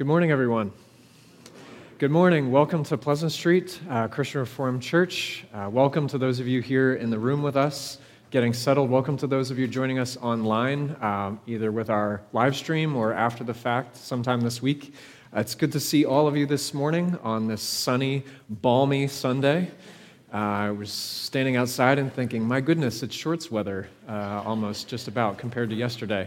Good morning, everyone. Good morning. Welcome to Pleasant Street uh, Christian Reformed Church. Uh, welcome to those of you here in the room with us, getting settled. Welcome to those of you joining us online, um, either with our live stream or after the fact sometime this week. Uh, it's good to see all of you this morning on this sunny, balmy Sunday. Uh, I was standing outside and thinking, my goodness, it's shorts weather uh, almost just about compared to yesterday.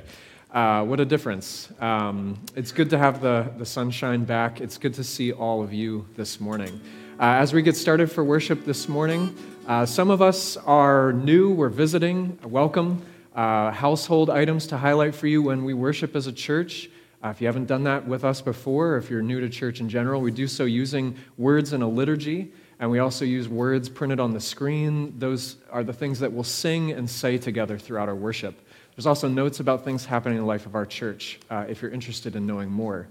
Uh, what a difference. Um, it's good to have the, the sunshine back. It's good to see all of you this morning. Uh, as we get started for worship this morning, uh, some of us are new, we're visiting. Welcome. Uh, household items to highlight for you when we worship as a church. Uh, if you haven't done that with us before, or if you're new to church in general, we do so using words in a liturgy, and we also use words printed on the screen. Those are the things that we'll sing and say together throughout our worship. There's also notes about things happening in the life of our church uh, if you're interested in knowing more.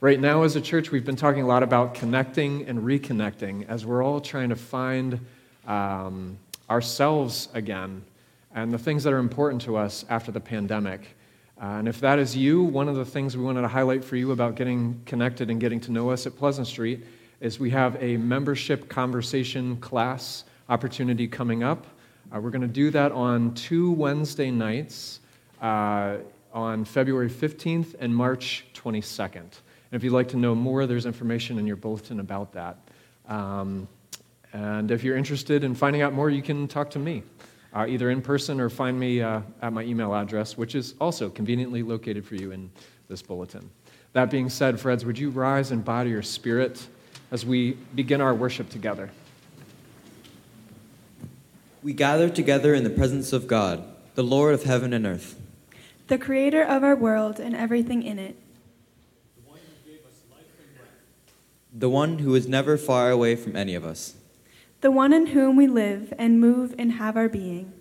Right now, as a church, we've been talking a lot about connecting and reconnecting as we're all trying to find um, ourselves again and the things that are important to us after the pandemic. Uh, and if that is you, one of the things we wanted to highlight for you about getting connected and getting to know us at Pleasant Street is we have a membership conversation class opportunity coming up. Uh, we're going to do that on two Wednesday nights uh, on February 15th and March 22nd. And if you'd like to know more, there's information in your bulletin about that. Um, and if you're interested in finding out more, you can talk to me, uh, either in person or find me uh, at my email address, which is also conveniently located for you in this bulletin. That being said, Freds, would you rise and body your spirit as we begin our worship together? We gather together in the presence of God, the Lord of heaven and earth the creator of our world and everything in it. The one who is never far away from any of us. The one in whom we live and move and have our being.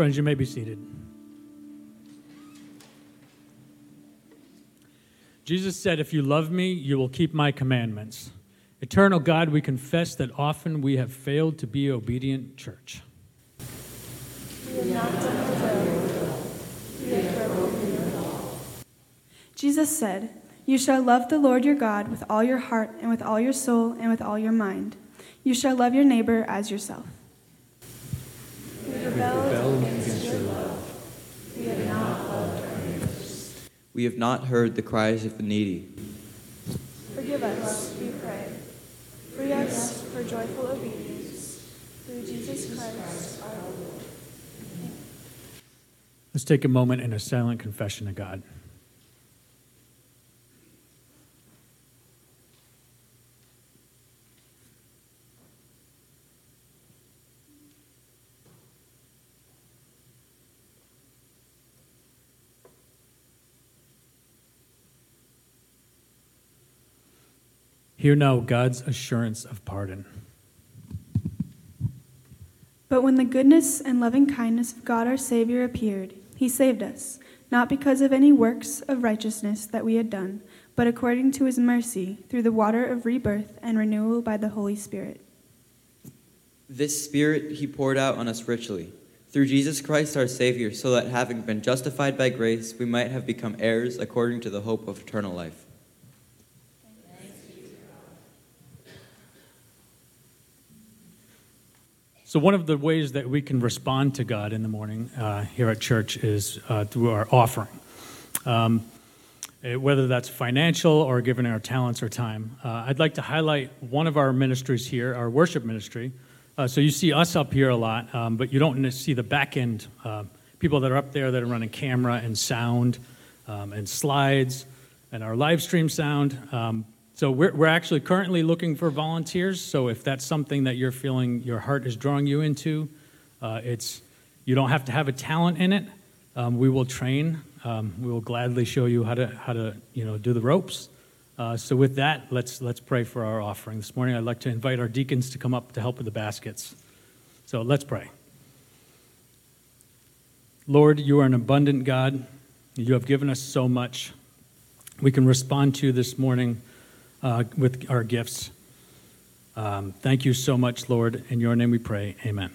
Friends, you may be seated. Jesus said, If you love me, you will keep my commandments. Eternal God, we confess that often we have failed to be obedient church. Jesus said, You shall love the Lord your God with all your heart, and with all your soul, and with all your mind. You shall love your neighbor as yourself. We have not heard the cries of the needy. Forgive us, we pray. Free us for joyful obedience. Through Jesus Christ our Lord. Let's take a moment in a silent confession to God. Hear now God's assurance of pardon. But when the goodness and loving kindness of God our Savior appeared, he saved us, not because of any works of righteousness that we had done, but according to his mercy, through the water of rebirth and renewal by the Holy Spirit. This Spirit he poured out on us richly, through Jesus Christ our Savior, so that having been justified by grace, we might have become heirs according to the hope of eternal life. So, one of the ways that we can respond to God in the morning uh, here at church is uh, through our offering. Um, eh, whether that's financial or giving our talents or time. Uh, I'd like to highlight one of our ministries here, our worship ministry. Uh, so, you see us up here a lot, um, but you don't see the back end uh, people that are up there that are running camera and sound um, and slides and our live stream sound. So we're, we're actually currently looking for volunteers. So if that's something that you're feeling your heart is drawing you into, uh, it's you don't have to have a talent in it. Um, we will train. Um, we will gladly show you how to how to you know do the ropes. Uh, so with that, let's let's pray for our offering this morning. I'd like to invite our deacons to come up to help with the baskets. So let's pray. Lord, you are an abundant God. You have given us so much. We can respond to you this morning uh, with our gifts. Um, thank you so much, Lord. In your name we pray. Amen.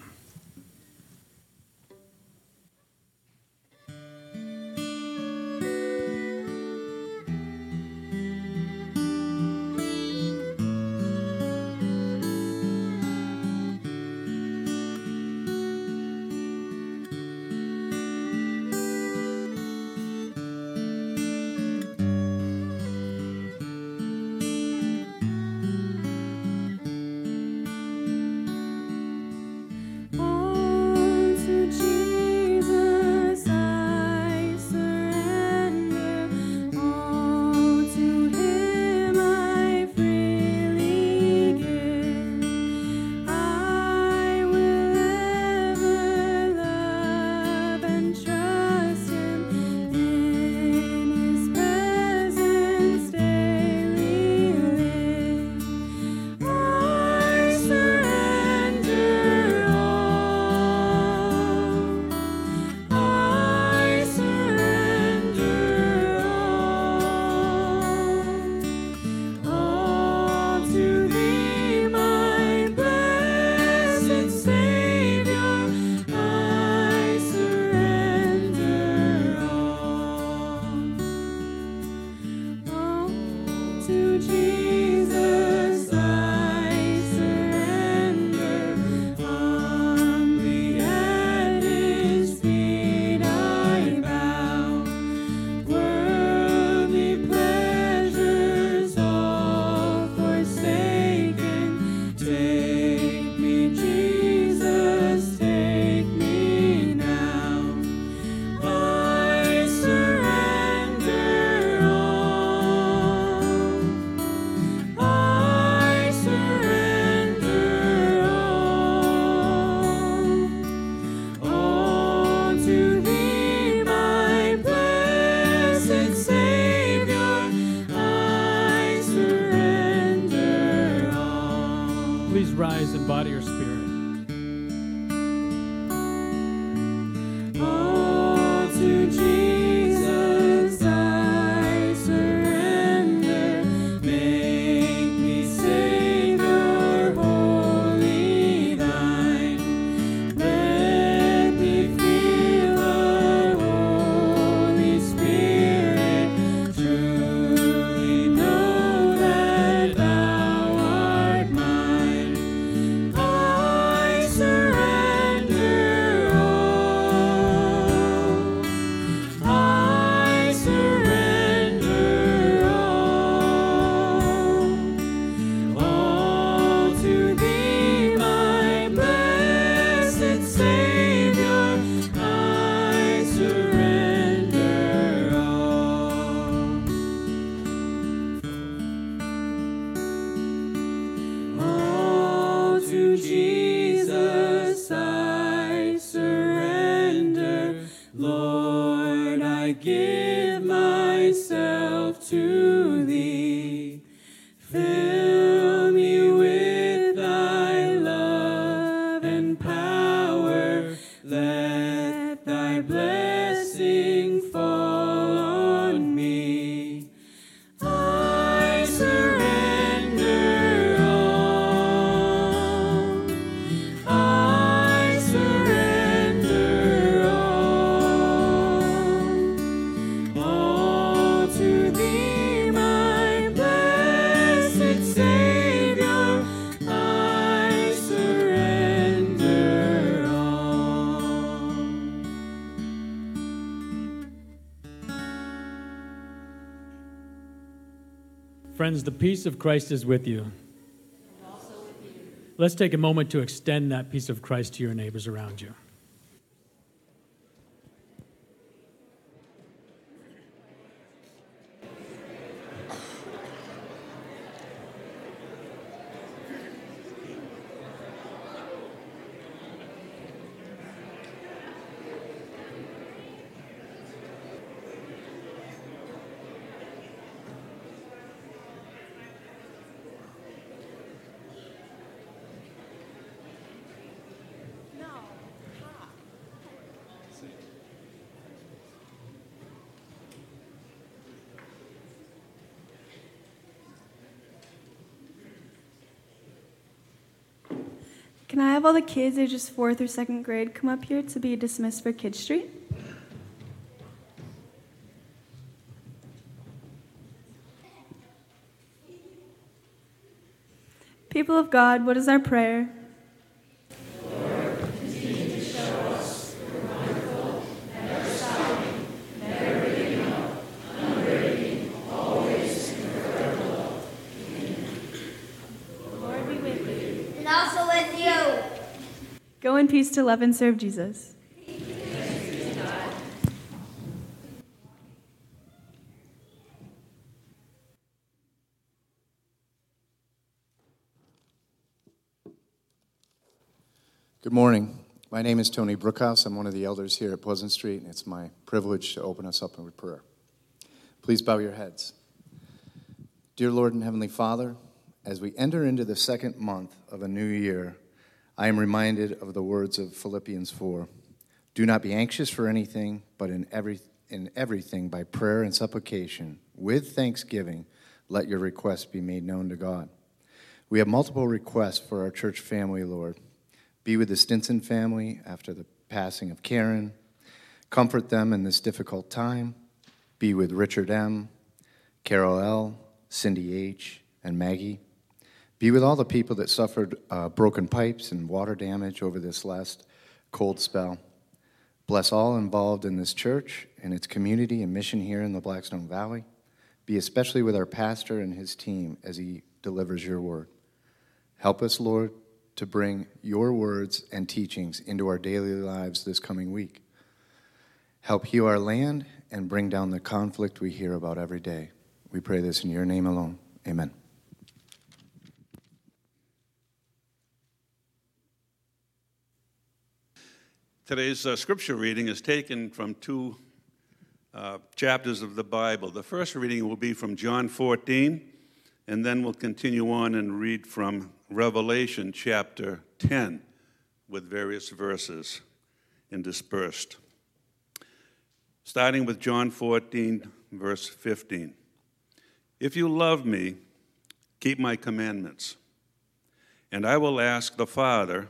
please rise in body or spirit? Friends, the peace of Christ is with you. Let's take a moment to extend that peace of Christ to your neighbors around you. Have all the kids ages fourth or second grade come up here to be dismissed for Kid Street? People of God, what is our prayer? and also with you. Go in peace to love and serve Jesus. Good morning. My name is Tony Brookhouse. I'm one of the elders here at Pleasant Street, and it's my privilege to open us up with prayer. Please bow your heads. Dear Lord and Heavenly Father, as we enter into the second month of a new year, I am reminded of the words of Philippians 4. Do not be anxious for anything, but in, every, in everything by prayer and supplication, with thanksgiving, let your requests be made known to God. We have multiple requests for our church family, Lord. Be with the Stinson family after the passing of Karen. Comfort them in this difficult time. Be with Richard M., Carol L., Cindy H., and Maggie. Be with all the people that suffered uh, broken pipes and water damage over this last cold spell. Bless all involved in this church and its community and mission here in the Blackstone Valley. Be especially with our pastor and his team as he delivers your word. Help us, Lord, to bring your words and teachings into our daily lives this coming week. Help heal our land and bring down the conflict we hear about every day. We pray this in your name alone. Amen. Today's uh, scripture reading is taken from two uh, chapters of the Bible. The first reading will be from John 14, and then we'll continue on and read from Revelation chapter 10 with various verses interspersed. Starting with John 14, verse 15. If you love me, keep my commandments, and I will ask the Father,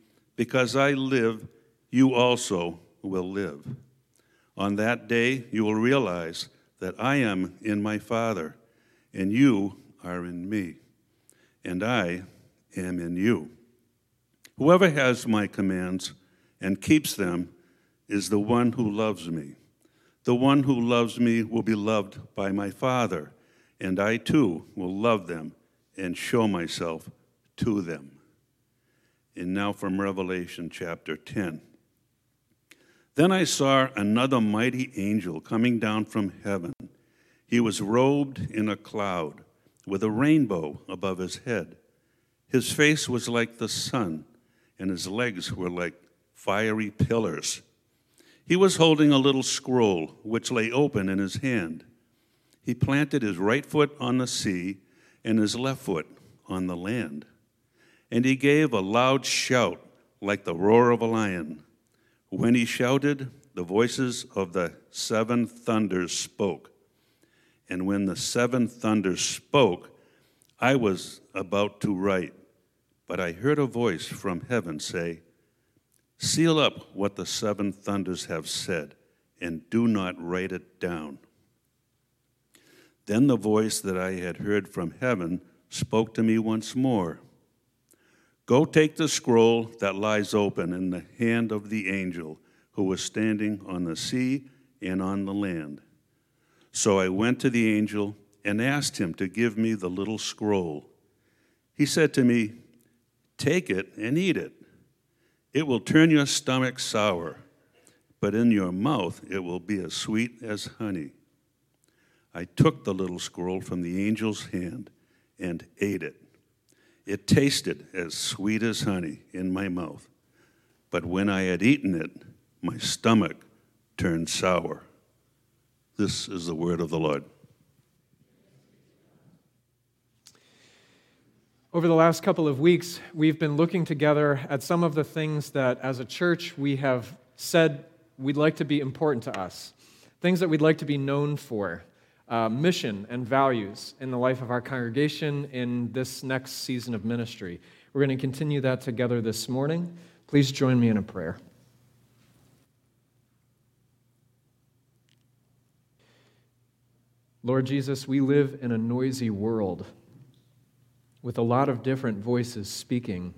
Because I live, you also will live. On that day, you will realize that I am in my Father, and you are in me, and I am in you. Whoever has my commands and keeps them is the one who loves me. The one who loves me will be loved by my Father, and I too will love them and show myself to them. And now from Revelation chapter 10. Then I saw another mighty angel coming down from heaven. He was robed in a cloud with a rainbow above his head. His face was like the sun, and his legs were like fiery pillars. He was holding a little scroll which lay open in his hand. He planted his right foot on the sea and his left foot on the land. And he gave a loud shout like the roar of a lion. When he shouted, the voices of the seven thunders spoke. And when the seven thunders spoke, I was about to write, but I heard a voice from heaven say, Seal up what the seven thunders have said, and do not write it down. Then the voice that I had heard from heaven spoke to me once more. Go take the scroll that lies open in the hand of the angel who was standing on the sea and on the land. So I went to the angel and asked him to give me the little scroll. He said to me, Take it and eat it. It will turn your stomach sour, but in your mouth it will be as sweet as honey. I took the little scroll from the angel's hand and ate it. It tasted as sweet as honey in my mouth. But when I had eaten it, my stomach turned sour. This is the word of the Lord. Over the last couple of weeks, we've been looking together at some of the things that, as a church, we have said we'd like to be important to us, things that we'd like to be known for uh, mission and values in the life of our congregation in this next season of ministry. We're going to continue that together this morning. Please join me in a prayer. Lord Jesus, we live in a noisy world with a lot of different voices speaking,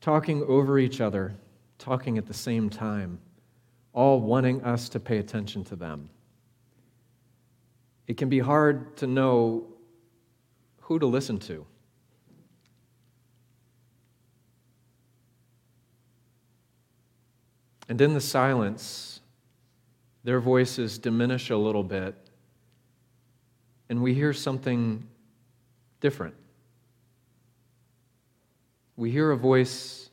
talking over each other, talking at the same time, all wanting us to pay attention to them it can be hard to know who to listen to. And in the silence, their voices diminish a little bit, and we hear something different. We hear a voice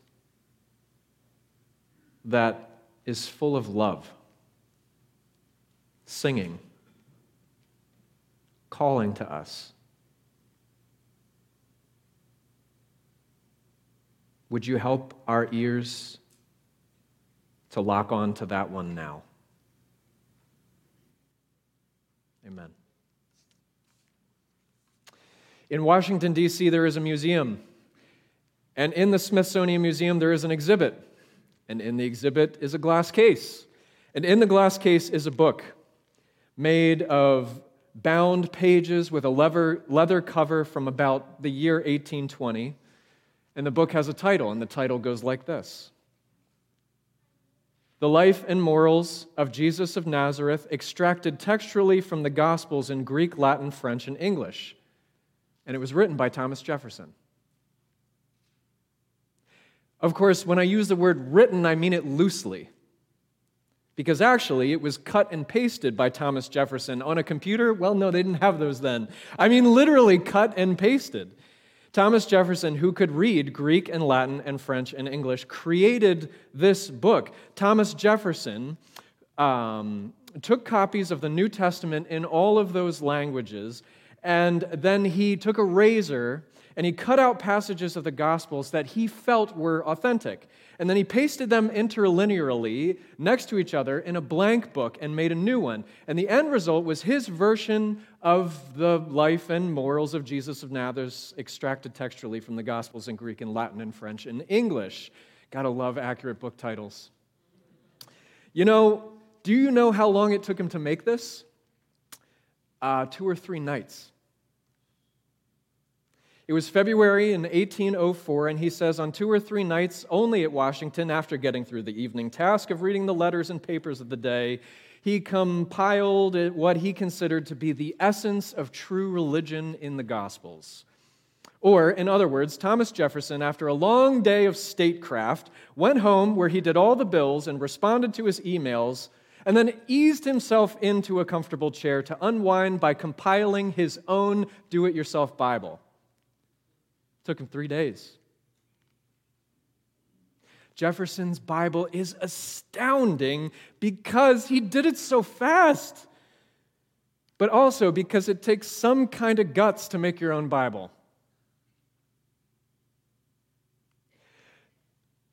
that is full of love, singing calling to us. Would you help our ears to lock on to that one now? Amen. In Washington, D.C., there is a museum. And in the Smithsonian Museum, there is an exhibit. And in the exhibit is a glass case. And in the glass case is a book made of bound pages with a leather, leather cover from about the year 1820. And the book has a title, and the title goes like this The Life and Morals of Jesus of Nazareth, extracted textually from the Gospels in Greek, Latin, French, and English. and it was written by Thomas Jefferson. Of course, when I use the word written, I mean it loosely. Because actually, it was cut and pasted by Thomas Jefferson on a computer. Well, no, they didn't have those then. I mean, literally cut and pasted. Thomas Jefferson, who could read Greek and Latin and French and English, created this book. Thomas Jefferson um, took copies of the New Testament in all of those languages, and then he took a razor and he cut out passages of the Gospels that he felt were authentic. And then he pasted them interlinearly next to each other in a blank book and made a new one. And the end result was his version of the life and morals of Jesus of Nazareth, extracted textually from the Gospels in Greek and Latin and French and English. Gotta love accurate book titles. You know, do you know how long it took him to make this? Uh, two or three nights. It was February in 1804, and he says, On two or three nights only at Washington, after getting through the evening task of reading the letters and papers of the day, he compiled what he considered to be the essence of true religion in the Gospels. Or, in other words, Thomas Jefferson, after a long day of statecraft, went home where he did all the bills and responded to his emails, and then eased himself into a comfortable chair to unwind by compiling his own do it yourself Bible. Took him three days. Jefferson's Bible is astounding because he did it so fast, but also because it takes some kind of guts to make your own Bible.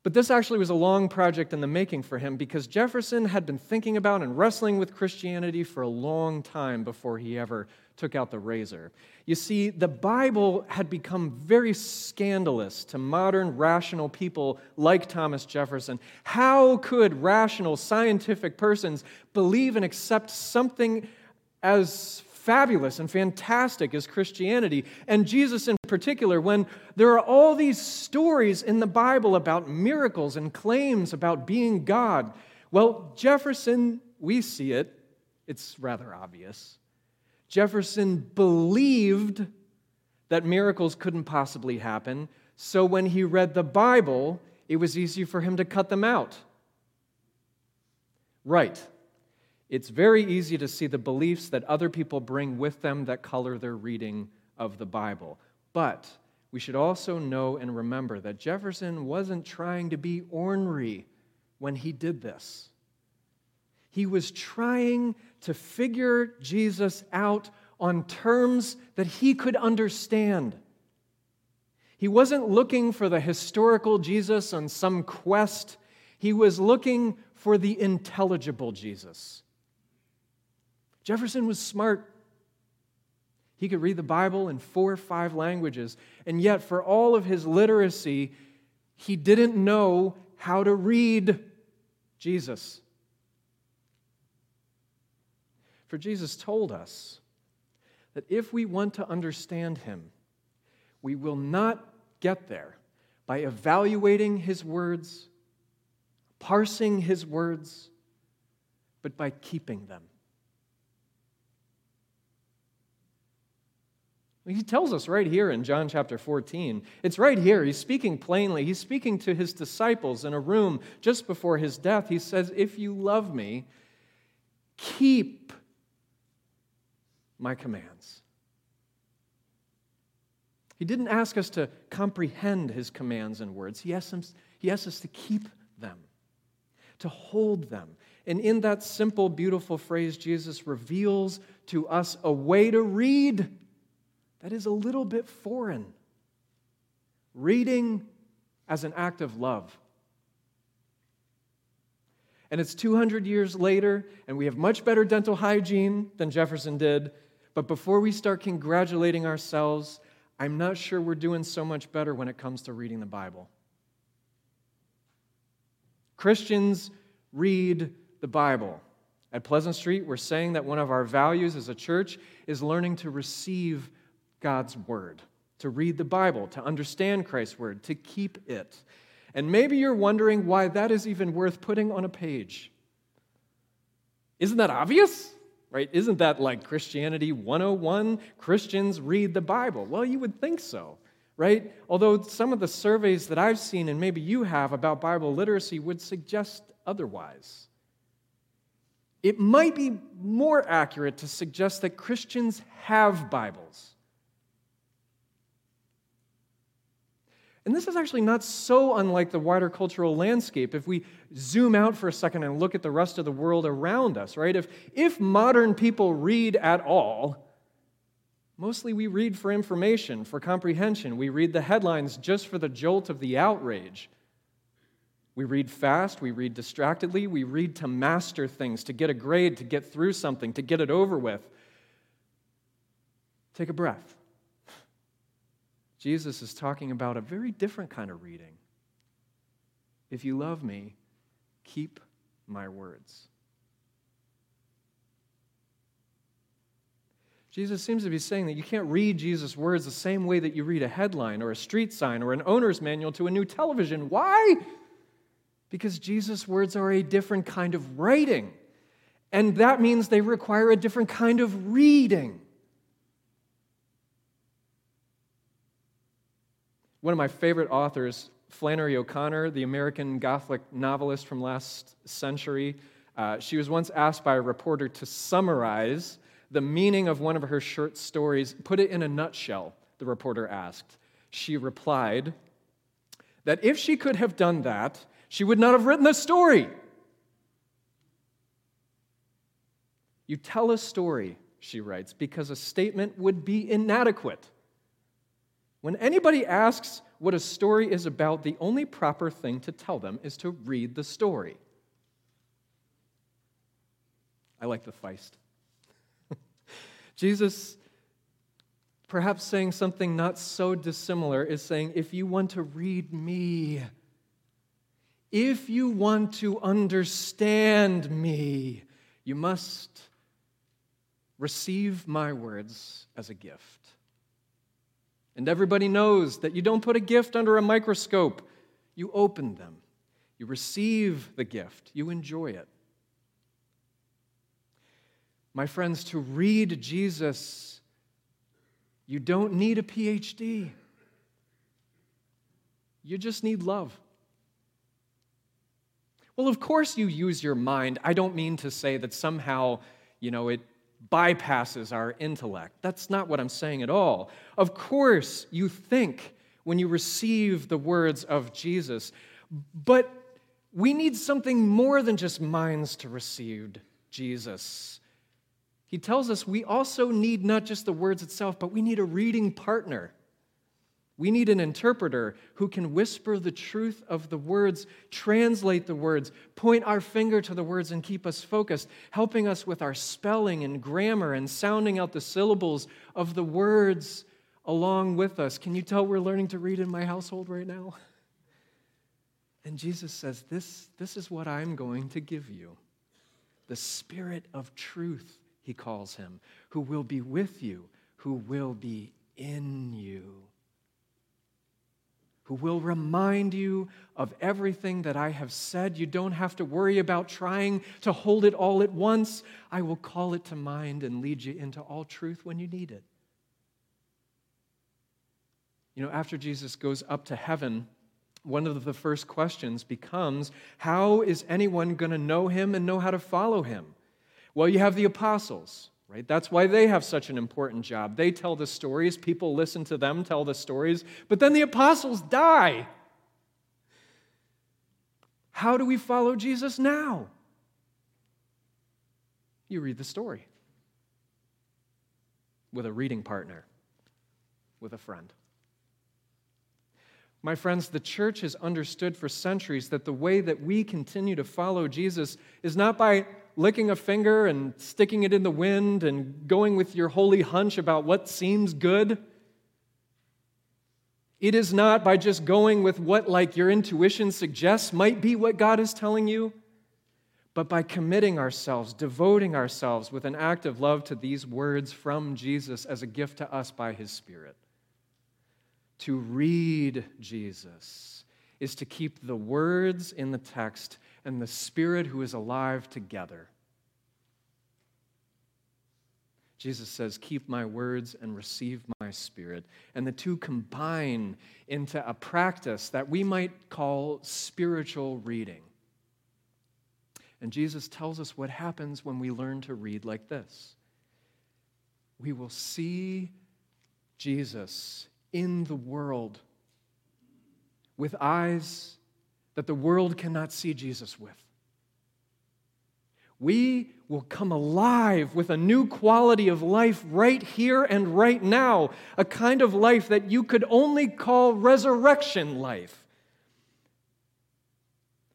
But this actually was a long project in the making for him because Jefferson had been thinking about and wrestling with Christianity for a long time before he ever took out the razor. You see, the Bible had become very scandalous to modern rational people like Thomas Jefferson. How could rational scientific persons believe and accept something as fabulous and fantastic as Christianity, and Jesus in particular, when there are all these stories in the Bible about miracles and claims about being God. Well, Jefferson, we see it, it's rather obvious. Jefferson believed that miracles couldn't possibly happen, so when he read the Bible, it was easy for him to cut them out. Right. It's very easy to see the beliefs that other people bring with them that color their reading of the Bible. But we should also know and remember that Jefferson wasn't trying to be ornery when he did this. He was trying to figure Jesus out on terms that he could understand. He wasn't looking for the historical Jesus on some quest, he was looking for the intelligible Jesus. Jefferson was smart. He could read the Bible in four or five languages, and yet, for all of his literacy, he didn't know how to read Jesus. For Jesus told us that if we want to understand him, we will not get there by evaluating his words, parsing his words, but by keeping them. He tells us right here in John chapter 14. It's right here. He's speaking plainly. He's speaking to his disciples in a room just before his death. He says, If you love me, keep my commands. He didn't ask us to comprehend his commands and words, he asked, us, he asked us to keep them, to hold them. And in that simple, beautiful phrase, Jesus reveals to us a way to read that is a little bit foreign. Reading as an act of love. And it's 200 years later, and we have much better dental hygiene than Jefferson did, but before we start congratulating ourselves, I'm not sure we're doing so much better when it comes to reading the Bible. Christians read the Bible. At Pleasant Street, we're saying that one of our values as a church is learning to receive God's Word, to read the Bible, to understand Christ's Word, to keep it. And maybe you're wondering why that is even worth putting on a page. Isn't that obvious? Right? Isn't that like Christianity 101? Christians read the Bible. Well, you would think so, right? Although some of the surveys that I've seen, and maybe you have, about Bible literacy would suggest otherwise. It might be more accurate to suggest that Christians have Bibles. And this is actually not so unlike the wider cultural landscape if we zoom out for a second and look at the rest of the world around us, right? If, if modern people read at all, mostly we read for information, for comprehension. We read the headlines just for the jolt of the outrage. We read fast, we read distractedly, we read to master things, to get a grade, to get through something, to get it over with. Take a breath. Jesus is talking about a very different kind of reading. If you love me, keep my words. Jesus seems to be saying that you can't read Jesus' words the same way that you read a headline or a street sign or an owner's manual to a new television. Why? Because Jesus' words are a different kind of writing. And that means they require a different kind of reading. One of my favorite authors, Flannery O'Connor, the American Gothic novelist from last century, uh, she was once asked by a reporter to summarize the meaning of one of her short stories, put it in a nutshell, the reporter asked. She replied that if she could have done that, she would not have written the story. You tell a story, she writes, because a statement would be inadequate. When anybody asks what a story is about, the only proper thing to tell them is to read the story. I like the feist. Jesus, perhaps saying something not so dissimilar, is saying, if you want to read me, if you want to understand me, you must receive my words as a gift. And everybody knows that you don't put a gift under a microscope, you open them, you receive the gift, you enjoy it. My friends, to read Jesus, you don't need a PhD. You just need love. Well, of course you use your mind. I don't mean to say that somehow, you know, it bypasses our intellect. That's not what I'm saying at all. Of course, you think when you receive the words of Jesus, but we need something more than just minds to receive Jesus. He tells us we also need not just the words itself, but we need a reading partner. We need an interpreter who can whisper the truth of the words, translate the words, point our finger to the words, and keep us focused, helping us with our spelling and grammar and sounding out the syllables of the words along with us. Can you tell we're learning to read in my household right now? And Jesus says, This, this is what I'm going to give you the Spirit of truth, he calls him, who will be with you, who will be in you who will remind you of everything that I have said. You don't have to worry about trying to hold it all at once. I will call it to mind and lead you into all truth when you need it. You know, after Jesus goes up to heaven, one of the first questions becomes how is anyone going to know him and know how to follow him? Well, you have the apostles right? That's why they have such an important job. They tell the stories, people listen to them tell the stories, but then the apostles die. How do we follow Jesus now? You read the story with a reading partner, with a friend. My friends, the church has understood for centuries that the way that we continue to follow Jesus is not by licking a finger and sticking it in the wind and going with your holy hunch about what seems good. It is not by just going with what, like, your intuition suggests might be what God is telling you, but by committing ourselves, devoting ourselves with an act of love to these words from Jesus as a gift to us by His Spirit. To read Jesus is to keep the words in the text and the Spirit who is alive together. Jesus says, Keep my words and receive my spirit. And the two combine into a practice that we might call spiritual reading. And Jesus tells us what happens when we learn to read like this we will see Jesus in the world with eyes that the world cannot see Jesus with we will come alive with a new quality of life right here and right now, a kind of life that you could only call resurrection life.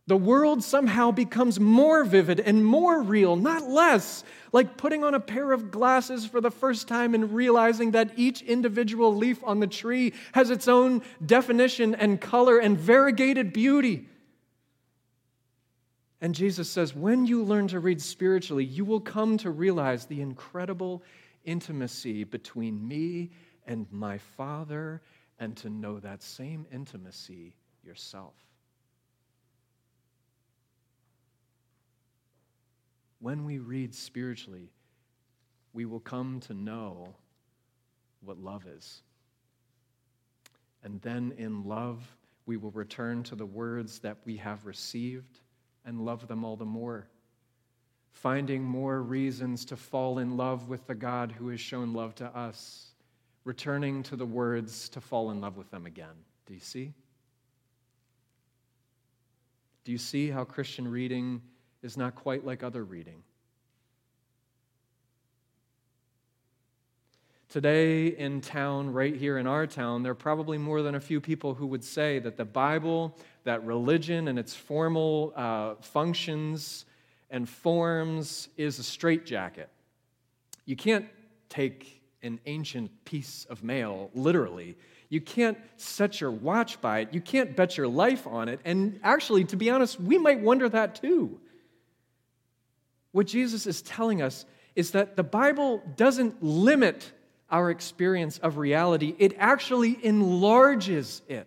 The world somehow becomes more vivid and more real, not less, like putting on a pair of glasses for the first time and realizing that each individual leaf on the tree has its own definition and color and variegated beauty. And Jesus says, when you learn to read spiritually, you will come to realize the incredible intimacy between me and my Father, and to know that same intimacy yourself. When we read spiritually, we will come to know what love is. And then in love, we will return to the words that we have received and love them all the more. Finding more reasons to fall in love with the God who has shown love to us. Returning to the words to fall in love with them again. Do you see? Do you see how Christian reading is not quite like other reading? Today in town, right here in our town, there are probably more than a few people who would say that the Bible, that religion and its formal uh, functions and forms is a straitjacket. You can't take an ancient piece of mail literally. You can't set your watch by it. You can't bet your life on it. And actually, to be honest, we might wonder that too. What Jesus is telling us is that the Bible doesn't limit our experience of reality, it actually enlarges it.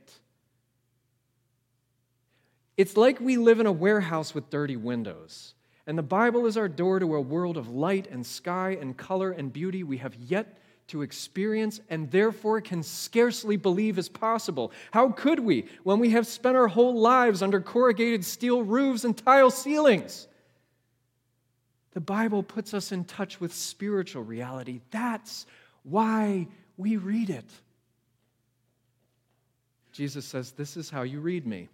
It's like we live in a warehouse with dirty windows, and the Bible is our door to a world of light and sky and color and beauty we have yet to experience and therefore can scarcely believe is possible. How could we when we have spent our whole lives under corrugated steel roofs and tile ceilings? The Bible puts us in touch with spiritual reality. That's why we read it. Jesus says, This is how you read me.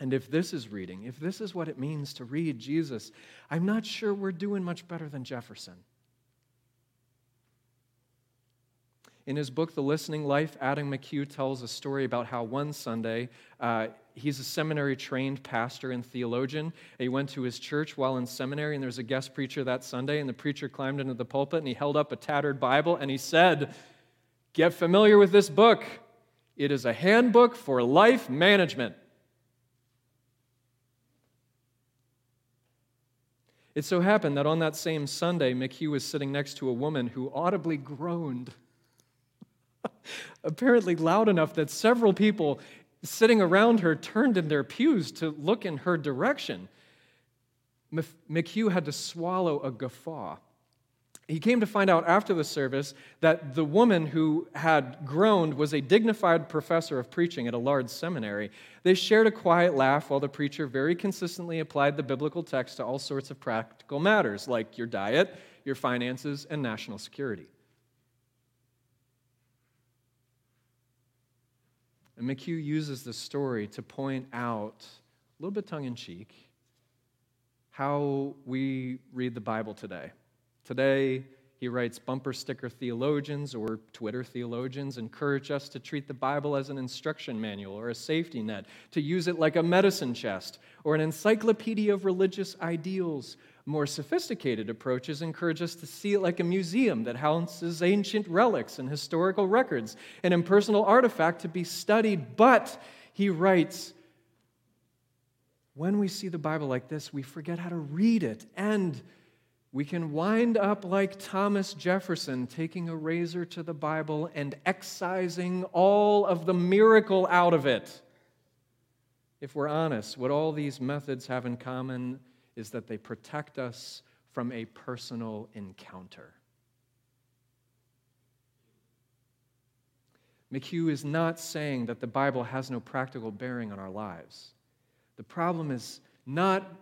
And if this is reading, if this is what it means to read Jesus, I'm not sure we're doing much better than Jefferson. In his book, The Listening Life, Adam McHugh tells a story about how one Sunday, uh, he's a seminary trained pastor and theologian. He went to his church while in seminary, and there was a guest preacher that Sunday, and the preacher climbed into the pulpit and he held up a tattered Bible and he said, Get familiar with this book. It is a handbook for life management. It so happened that on that same Sunday, McHugh was sitting next to a woman who audibly groaned apparently loud enough that several people sitting around her turned in their pews to look in her direction. McHugh had to swallow a guffaw. He came to find out after the service that the woman who had groaned was a dignified professor of preaching at a large seminary. They shared a quiet laugh while the preacher very consistently applied the biblical text to all sorts of practical matters like your diet, your finances, and national security. And McHugh uses this story to point out, a little bit tongue in cheek, how we read the Bible today. Today, he writes bumper sticker theologians or Twitter theologians encourage us to treat the Bible as an instruction manual or a safety net, to use it like a medicine chest or an encyclopedia of religious ideals more sophisticated approaches encourage us to see it like a museum that houses ancient relics and historical records, an impersonal artifact to be studied. But, he writes, when we see the Bible like this, we forget how to read it. And we can wind up like Thomas Jefferson, taking a razor to the Bible and excising all of the miracle out of it. If we're honest, what all these methods have in common is that they protect us from a personal encounter. McHugh is not saying that the Bible has no practical bearing on our lives. The problem is not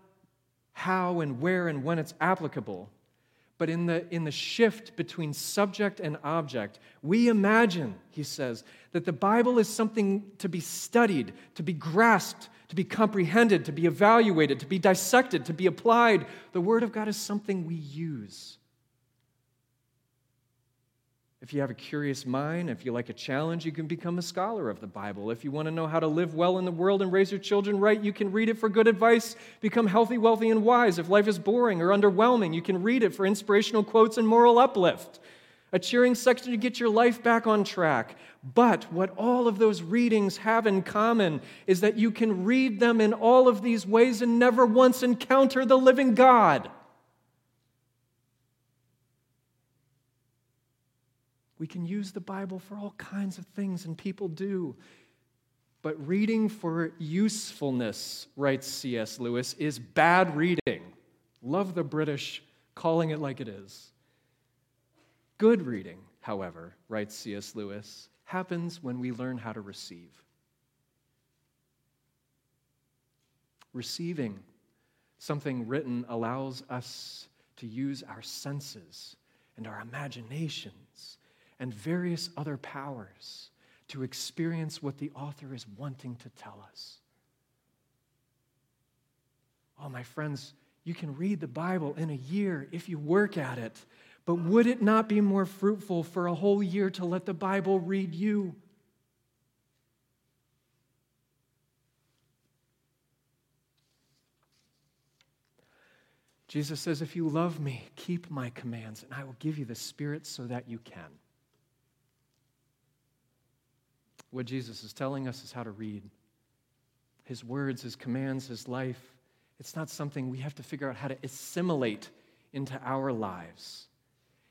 how and where and when it's applicable, but in the, in the shift between subject and object. We imagine, he says, that the Bible is something to be studied, to be grasped, to be comprehended, to be evaluated, to be dissected, to be applied. The Word of God is something we use. If you have a curious mind, if you like a challenge, you can become a scholar of the Bible. If you want to know how to live well in the world and raise your children right, you can read it for good advice, become healthy, wealthy, and wise. If life is boring or underwhelming, you can read it for inspirational quotes and moral uplift. A cheering section to get your life back on track. But what all of those readings have in common is that you can read them in all of these ways and never once encounter the living God. We can use the Bible for all kinds of things, and people do. But reading for usefulness, writes C.S. Lewis, is bad reading. Love the British calling it like it is. Good reading, however, writes C.S. Lewis, happens when we learn how to receive. Receiving something written allows us to use our senses and our imaginations and various other powers to experience what the author is wanting to tell us. Oh, my friends, you can read the Bible in a year if you work at it, but would it not be more fruitful for a whole year to let the Bible read you? Jesus says, If you love me, keep my commands, and I will give you the Spirit so that you can. What Jesus is telling us is how to read His words, His commands, His life. It's not something we have to figure out how to assimilate into our lives.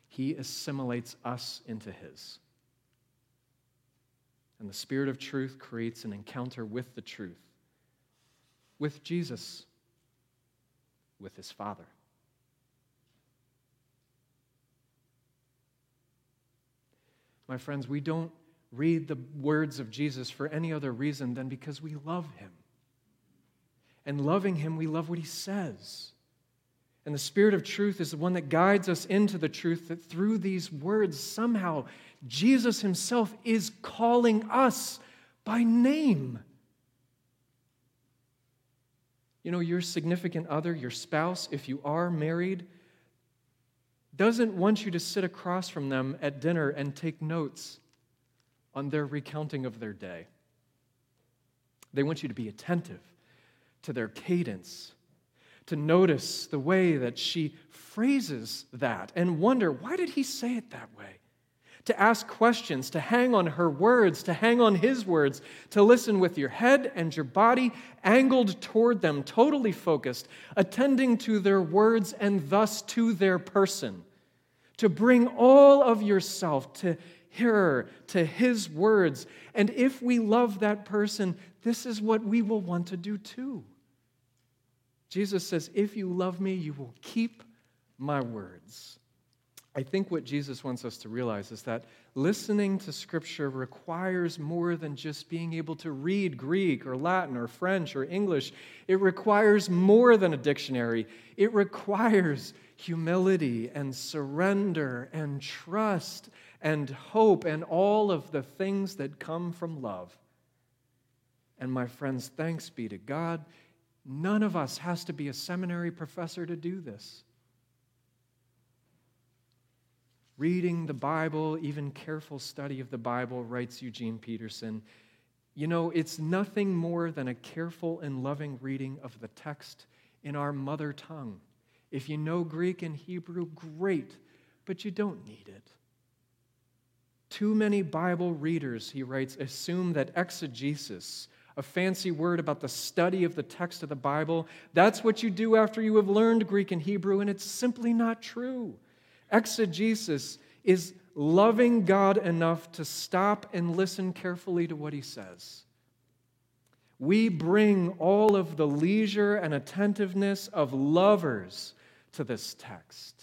He assimilates us into His. And the Spirit of truth creates an encounter with the truth, with Jesus, with His Father. My friends, we don't read the words of Jesus for any other reason than because we love him. And loving him, we love what he says. And the Spirit of truth is the one that guides us into the truth that through these words, somehow, Jesus himself is calling us by name. You know, your significant other, your spouse, if you are married, doesn't want you to sit across from them at dinner and take notes on their recounting of their day. They want you to be attentive to their cadence, to notice the way that she phrases that and wonder, why did he say it that way? To ask questions, to hang on her words, to hang on his words, to listen with your head and your body angled toward them, totally focused, attending to their words and thus to their person. To bring all of yourself to hearer to his words. And if we love that person, this is what we will want to do too. Jesus says, If you love me, you will keep my words. I think what Jesus wants us to realize is that listening to Scripture requires more than just being able to read Greek or Latin or French or English. It requires more than a dictionary. It requires humility and surrender and trust and hope and all of the things that come from love. And my friends, thanks be to God, none of us has to be a seminary professor to do this. Reading the Bible, even careful study of the Bible, writes Eugene Peterson, you know, it's nothing more than a careful and loving reading of the text in our mother tongue. If you know Greek and Hebrew, great, but you don't need it. Too many Bible readers, he writes, assume that exegesis, a fancy word about the study of the text of the Bible, that's what you do after you have learned Greek and Hebrew, and it's simply not true. Exegesis is loving God enough to stop and listen carefully to what he says. We bring all of the leisure and attentiveness of lovers to this text.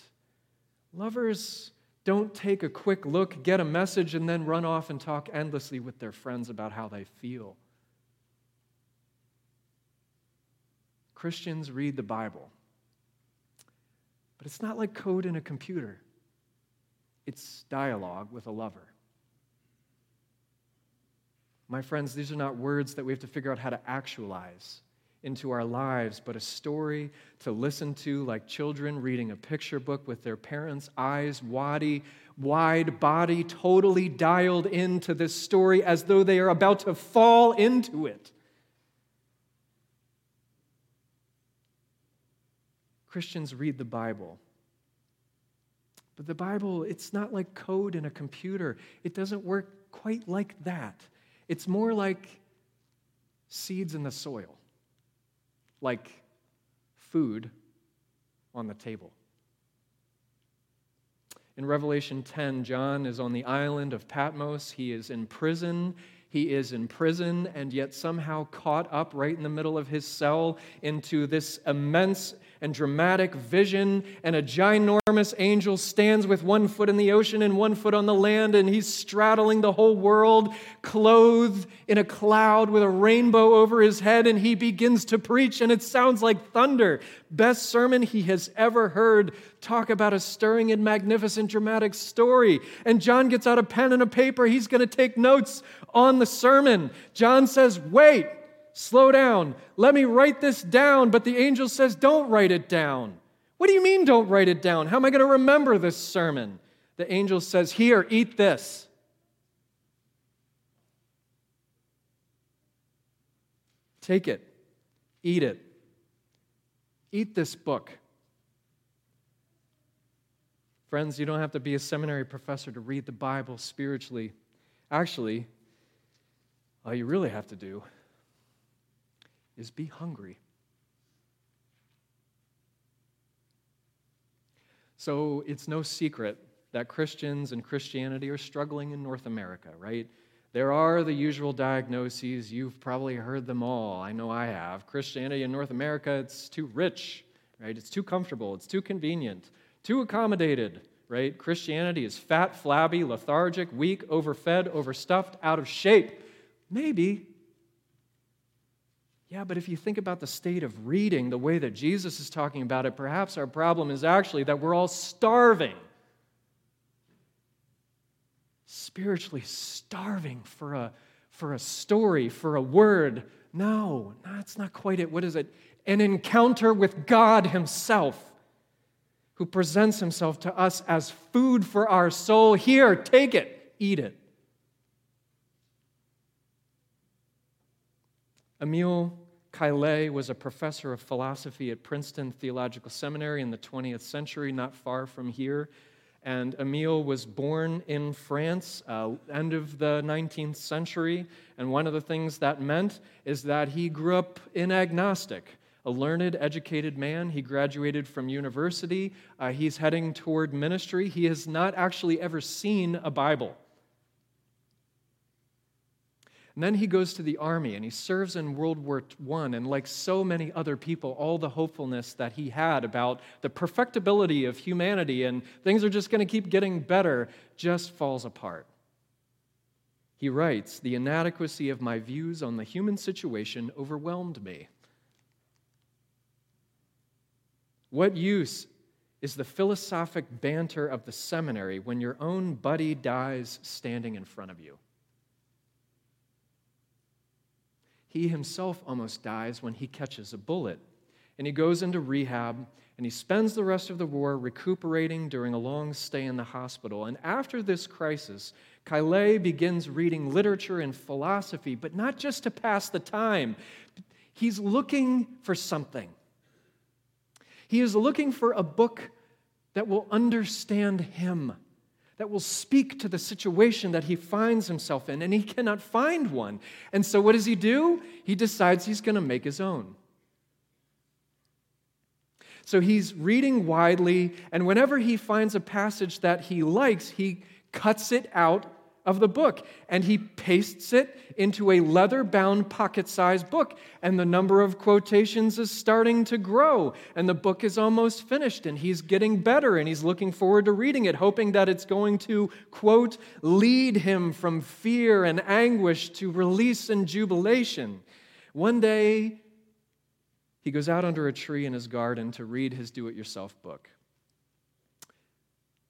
Lovers don't take a quick look, get a message, and then run off and talk endlessly with their friends about how they feel. Christians read the Bible, but it's not like code in a computer, it's dialogue with a lover. My friends, these are not words that we have to figure out how to actualize into our lives, but a story to listen to like children reading a picture book with their parents' eyes wide, wide body, totally dialed into this story as though they are about to fall into it. Christians read the Bible. But the Bible, it's not like code in a computer. It doesn't work quite like that. It's more like seeds in the soil, like food on the table. In Revelation 10, John is on the island of Patmos. He is in prison. He is in prison and yet somehow caught up right in the middle of his cell into this immense and dramatic vision, and a ginormous angel stands with one foot in the ocean and one foot on the land, and he's straddling the whole world, clothed in a cloud with a rainbow over his head, and he begins to preach, and it sounds like thunder. Best sermon he has ever heard. Talk about a stirring and magnificent dramatic story. And John gets out a pen and a paper. He's going to take notes on the sermon. John says, Wait, slow down. Let me write this down. But the angel says, Don't write it down. What do you mean, don't write it down? How am I going to remember this sermon? The angel says, Here, eat this. Take it, eat it. Eat this book. Friends, you don't have to be a seminary professor to read the Bible spiritually. Actually, all you really have to do is be hungry. So it's no secret that Christians and Christianity are struggling in North America, right? There are the usual diagnoses. You've probably heard them all. I know I have. Christianity in North America, it's too rich, right? It's too comfortable. It's too convenient, too accommodated, right? Christianity is fat, flabby, lethargic, weak, overfed, overstuffed, out of shape. Maybe, yeah, but if you think about the state of reading, the way that Jesus is talking about it, perhaps our problem is actually that we're all starving. Spiritually starving for a, for a story, for a word. No, that's not quite it. What is it? An encounter with God Himself, who presents Himself to us as food for our soul. Here, take it, eat it. Emile Cailliet was a professor of philosophy at Princeton Theological Seminary in the 20th century, not far from here. And Emile was born in France, uh, end of the 19th century. And one of the things that meant is that he grew up in agnostic, a learned, educated man. He graduated from university. Uh, he's heading toward ministry. He has not actually ever seen a Bible. And then he goes to the army and he serves in World War I. And like so many other people, all the hopefulness that he had about the perfectibility of humanity and things are just going to keep getting better just falls apart. He writes The inadequacy of my views on the human situation overwhelmed me. What use is the philosophic banter of the seminary when your own buddy dies standing in front of you? He himself almost dies when he catches a bullet. And he goes into rehab and he spends the rest of the war recuperating during a long stay in the hospital. And after this crisis, Cailliet begins reading literature and philosophy, but not just to pass the time. He's looking for something. He is looking for a book that will understand him that will speak to the situation that he finds himself in, and he cannot find one. And so, what does he do? He decides he's going to make his own. So, he's reading widely, and whenever he finds a passage that he likes, he cuts it out of the book and he pastes it into a leather bound pocket sized book. And the number of quotations is starting to grow. And the book is almost finished and he's getting better and he's looking forward to reading it, hoping that it's going to, quote, lead him from fear and anguish to release and jubilation. One day, he goes out under a tree in his garden to read his do it yourself book.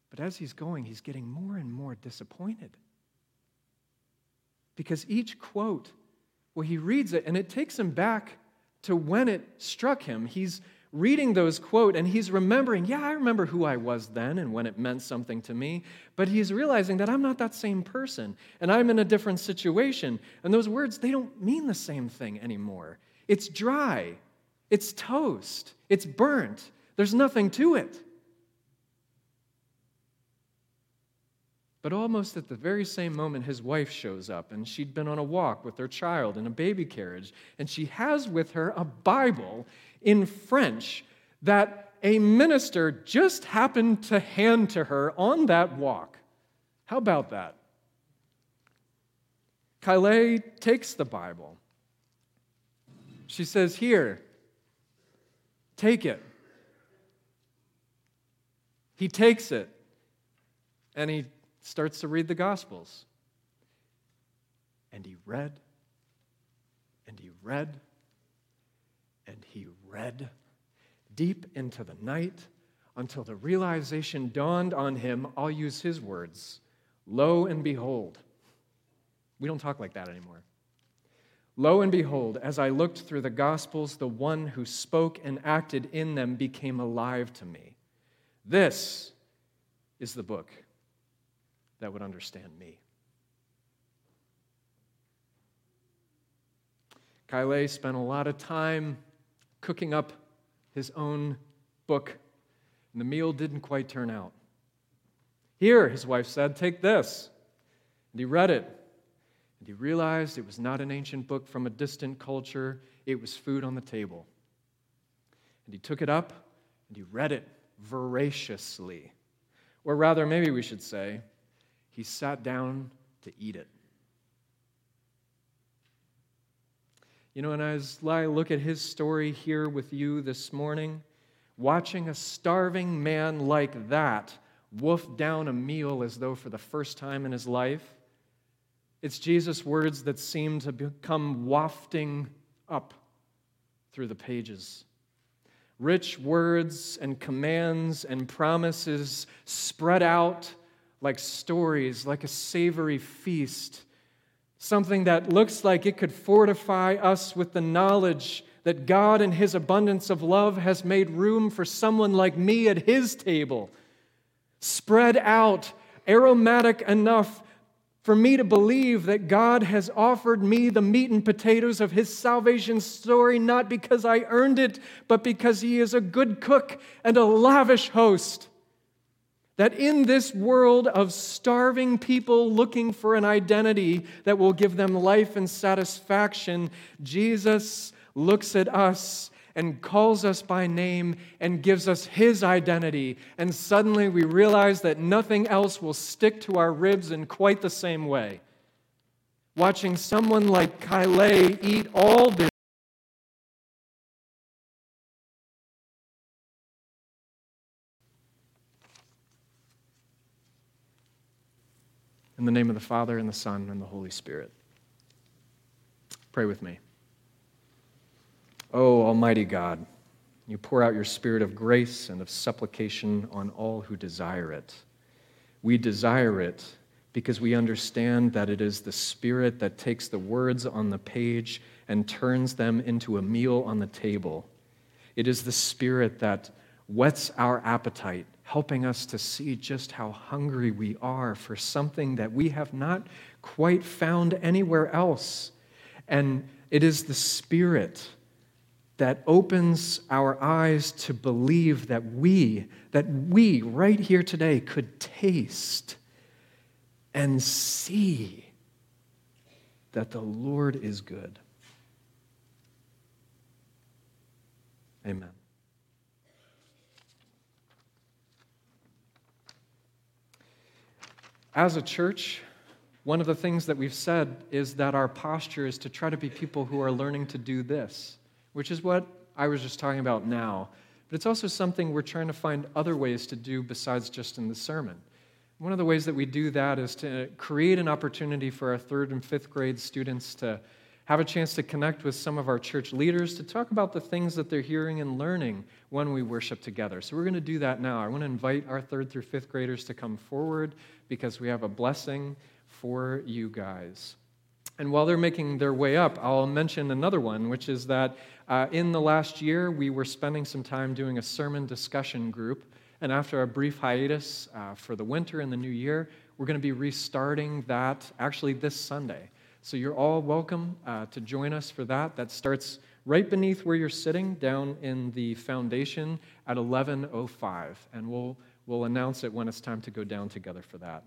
But as he's going, he's getting more and more disappointed. Because each quote, well, he reads it and it takes him back to when it struck him. He's reading those quote and he's remembering, yeah, I remember who I was then and when it meant something to me, but he's realizing that I'm not that same person and I'm in a different situation. And those words, they don't mean the same thing anymore. It's dry, it's toast, it's burnt, there's nothing to it. But almost at the very same moment, his wife shows up, and she'd been on a walk with her child in a baby carriage, and she has with her a Bible in French that a minister just happened to hand to her on that walk. How about that? Cailliet takes the Bible. She says, Here, take it. He takes it and he starts to read the Gospels. And he read, and he read, and he read deep into the night until the realization dawned on him. I'll use his words Lo and behold. We don't talk like that anymore. Lo and behold, as I looked through the Gospels, the one who spoke and acted in them became alive to me. This is the book that would understand me. Kyle spent a lot of time cooking up his own book, and the meal didn't quite turn out. Here, his wife said, take this. And he read it, and he realized it was not an ancient book from a distant culture, it was food on the table. And he took it up and he read it voraciously. Or rather, maybe we should say, he sat down to eat it. You know, and as I look at his story here with you this morning, watching a starving man like that wolf down a meal as though for the first time in his life, it's Jesus' words that seem to become wafting up through the pages. Rich words and commands and promises spread out like stories, like a savory feast, something that looks like it could fortify us with the knowledge that God, in His abundance of love, has made room for someone like me at His table, spread out, aromatic enough for me to believe that God has offered me the meat and potatoes of His salvation story, not because I earned it, but because He is a good cook and a lavish host. That in this world of starving people looking for an identity that will give them life and satisfaction, Jesus looks at us and calls us by name and gives us his identity. And suddenly we realize that nothing else will stick to our ribs in quite the same way. Watching someone like Kyle eat all this In the name of the Father, and the Son, and the Holy Spirit. Pray with me. Oh, Almighty God, you pour out your spirit of grace and of supplication on all who desire it. We desire it because we understand that it is the Spirit that takes the words on the page and turns them into a meal on the table. It is the Spirit that whets our appetite helping us to see just how hungry we are for something that we have not quite found anywhere else. And it is the Spirit that opens our eyes to believe that we, that we right here today could taste and see that the Lord is good. Amen. As a church, one of the things that we've said is that our posture is to try to be people who are learning to do this, which is what I was just talking about now. But it's also something we're trying to find other ways to do besides just in the sermon. One of the ways that we do that is to create an opportunity for our third and fifth grade students to have a chance to connect with some of our church leaders to talk about the things that they're hearing and learning when we worship together. So we're going to do that now. I want to invite our third through fifth graders to come forward because we have a blessing for you guys. And while they're making their way up, I'll mention another one, which is that uh, in the last year, we were spending some time doing a sermon discussion group. And after a brief hiatus uh, for the winter and the new year, we're going to be restarting that actually this Sunday. So you're all welcome uh, to join us for that. That starts right beneath where you're sitting, down in the foundation at 11:05, and we'll we'll announce it when it's time to go down together for that.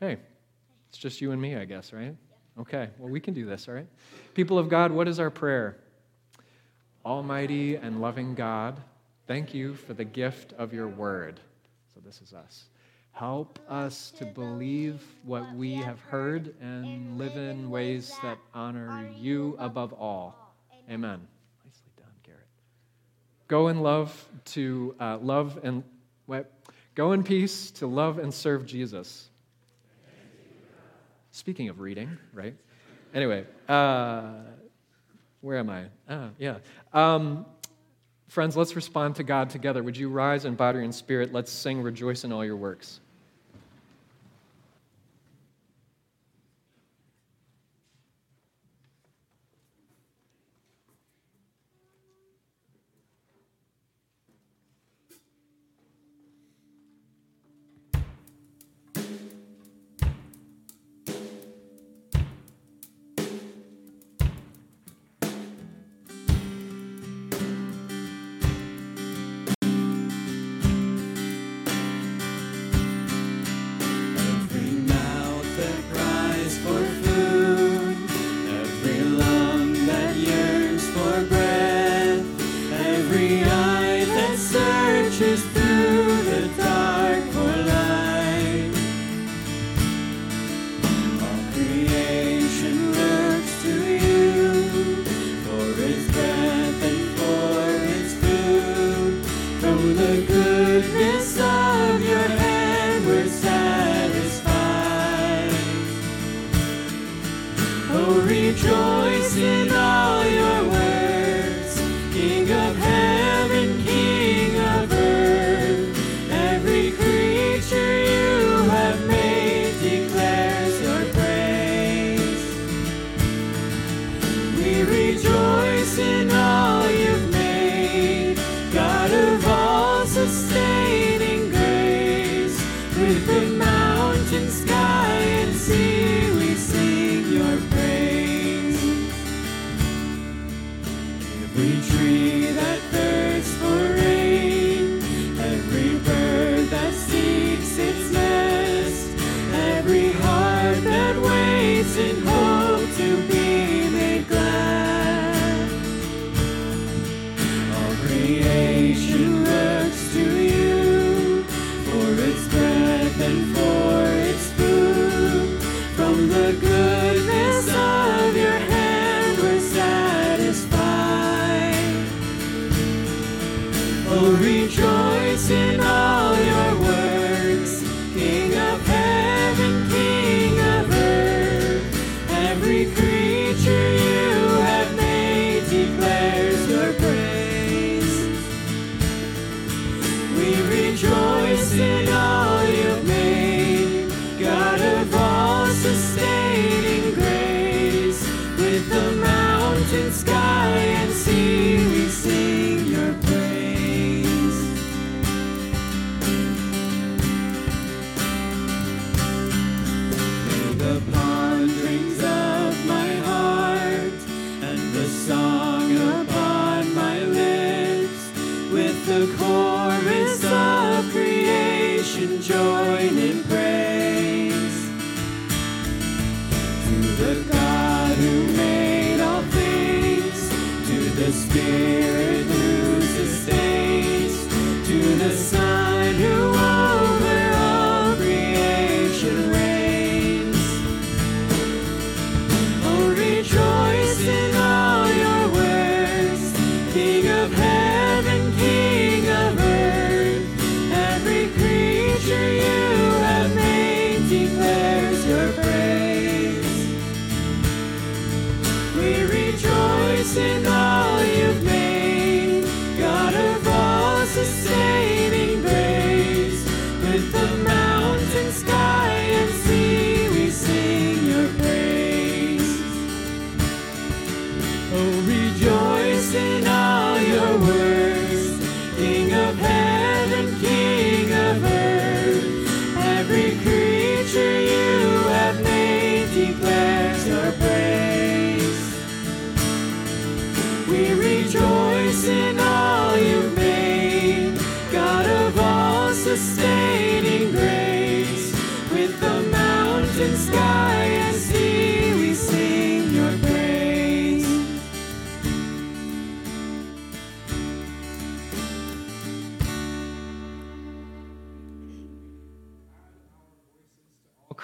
Hey, it's just you and me, I guess, right? Okay, well, we can do this, all right? People of God, what is our prayer? Almighty and loving God, thank you for the gift of your word. So, this is us. Help us to believe what we have heard and live in ways that honor you above all. Amen. Nicely done, Garrett. Go in love to uh, love and what? Go in peace to love and serve Jesus. Speaking of reading, right? Anyway, uh, where am I? Ah, yeah. Um, friends, let's respond to God together. Would you rise in body and spirit? Let's sing Rejoice in All Your Works.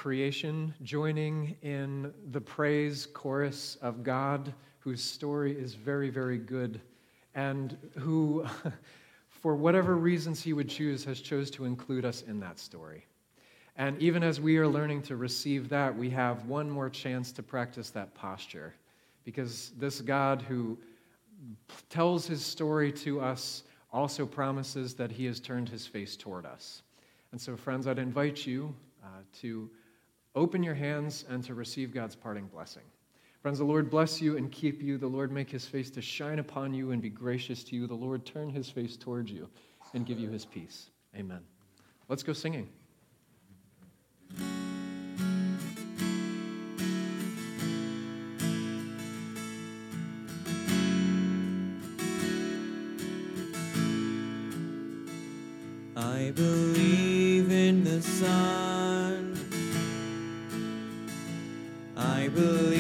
Creation joining in the praise chorus of God, whose story is very, very good, and who, for whatever reasons he would choose, has chose to include us in that story. And even as we are learning to receive that, we have one more chance to practice that posture. Because this God who tells his story to us also promises that he has turned his face toward us. And so, friends, I'd invite you uh, to open your hands and to receive God's parting blessing. Friends, the Lord bless you and keep you. The Lord make his face to shine upon you and be gracious to you. The Lord turn his face towards you and give you his peace. Amen. Let's go singing. I believe in the sun. Believe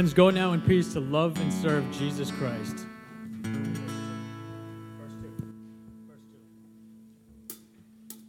Friends, go now in peace to love and serve Jesus Christ.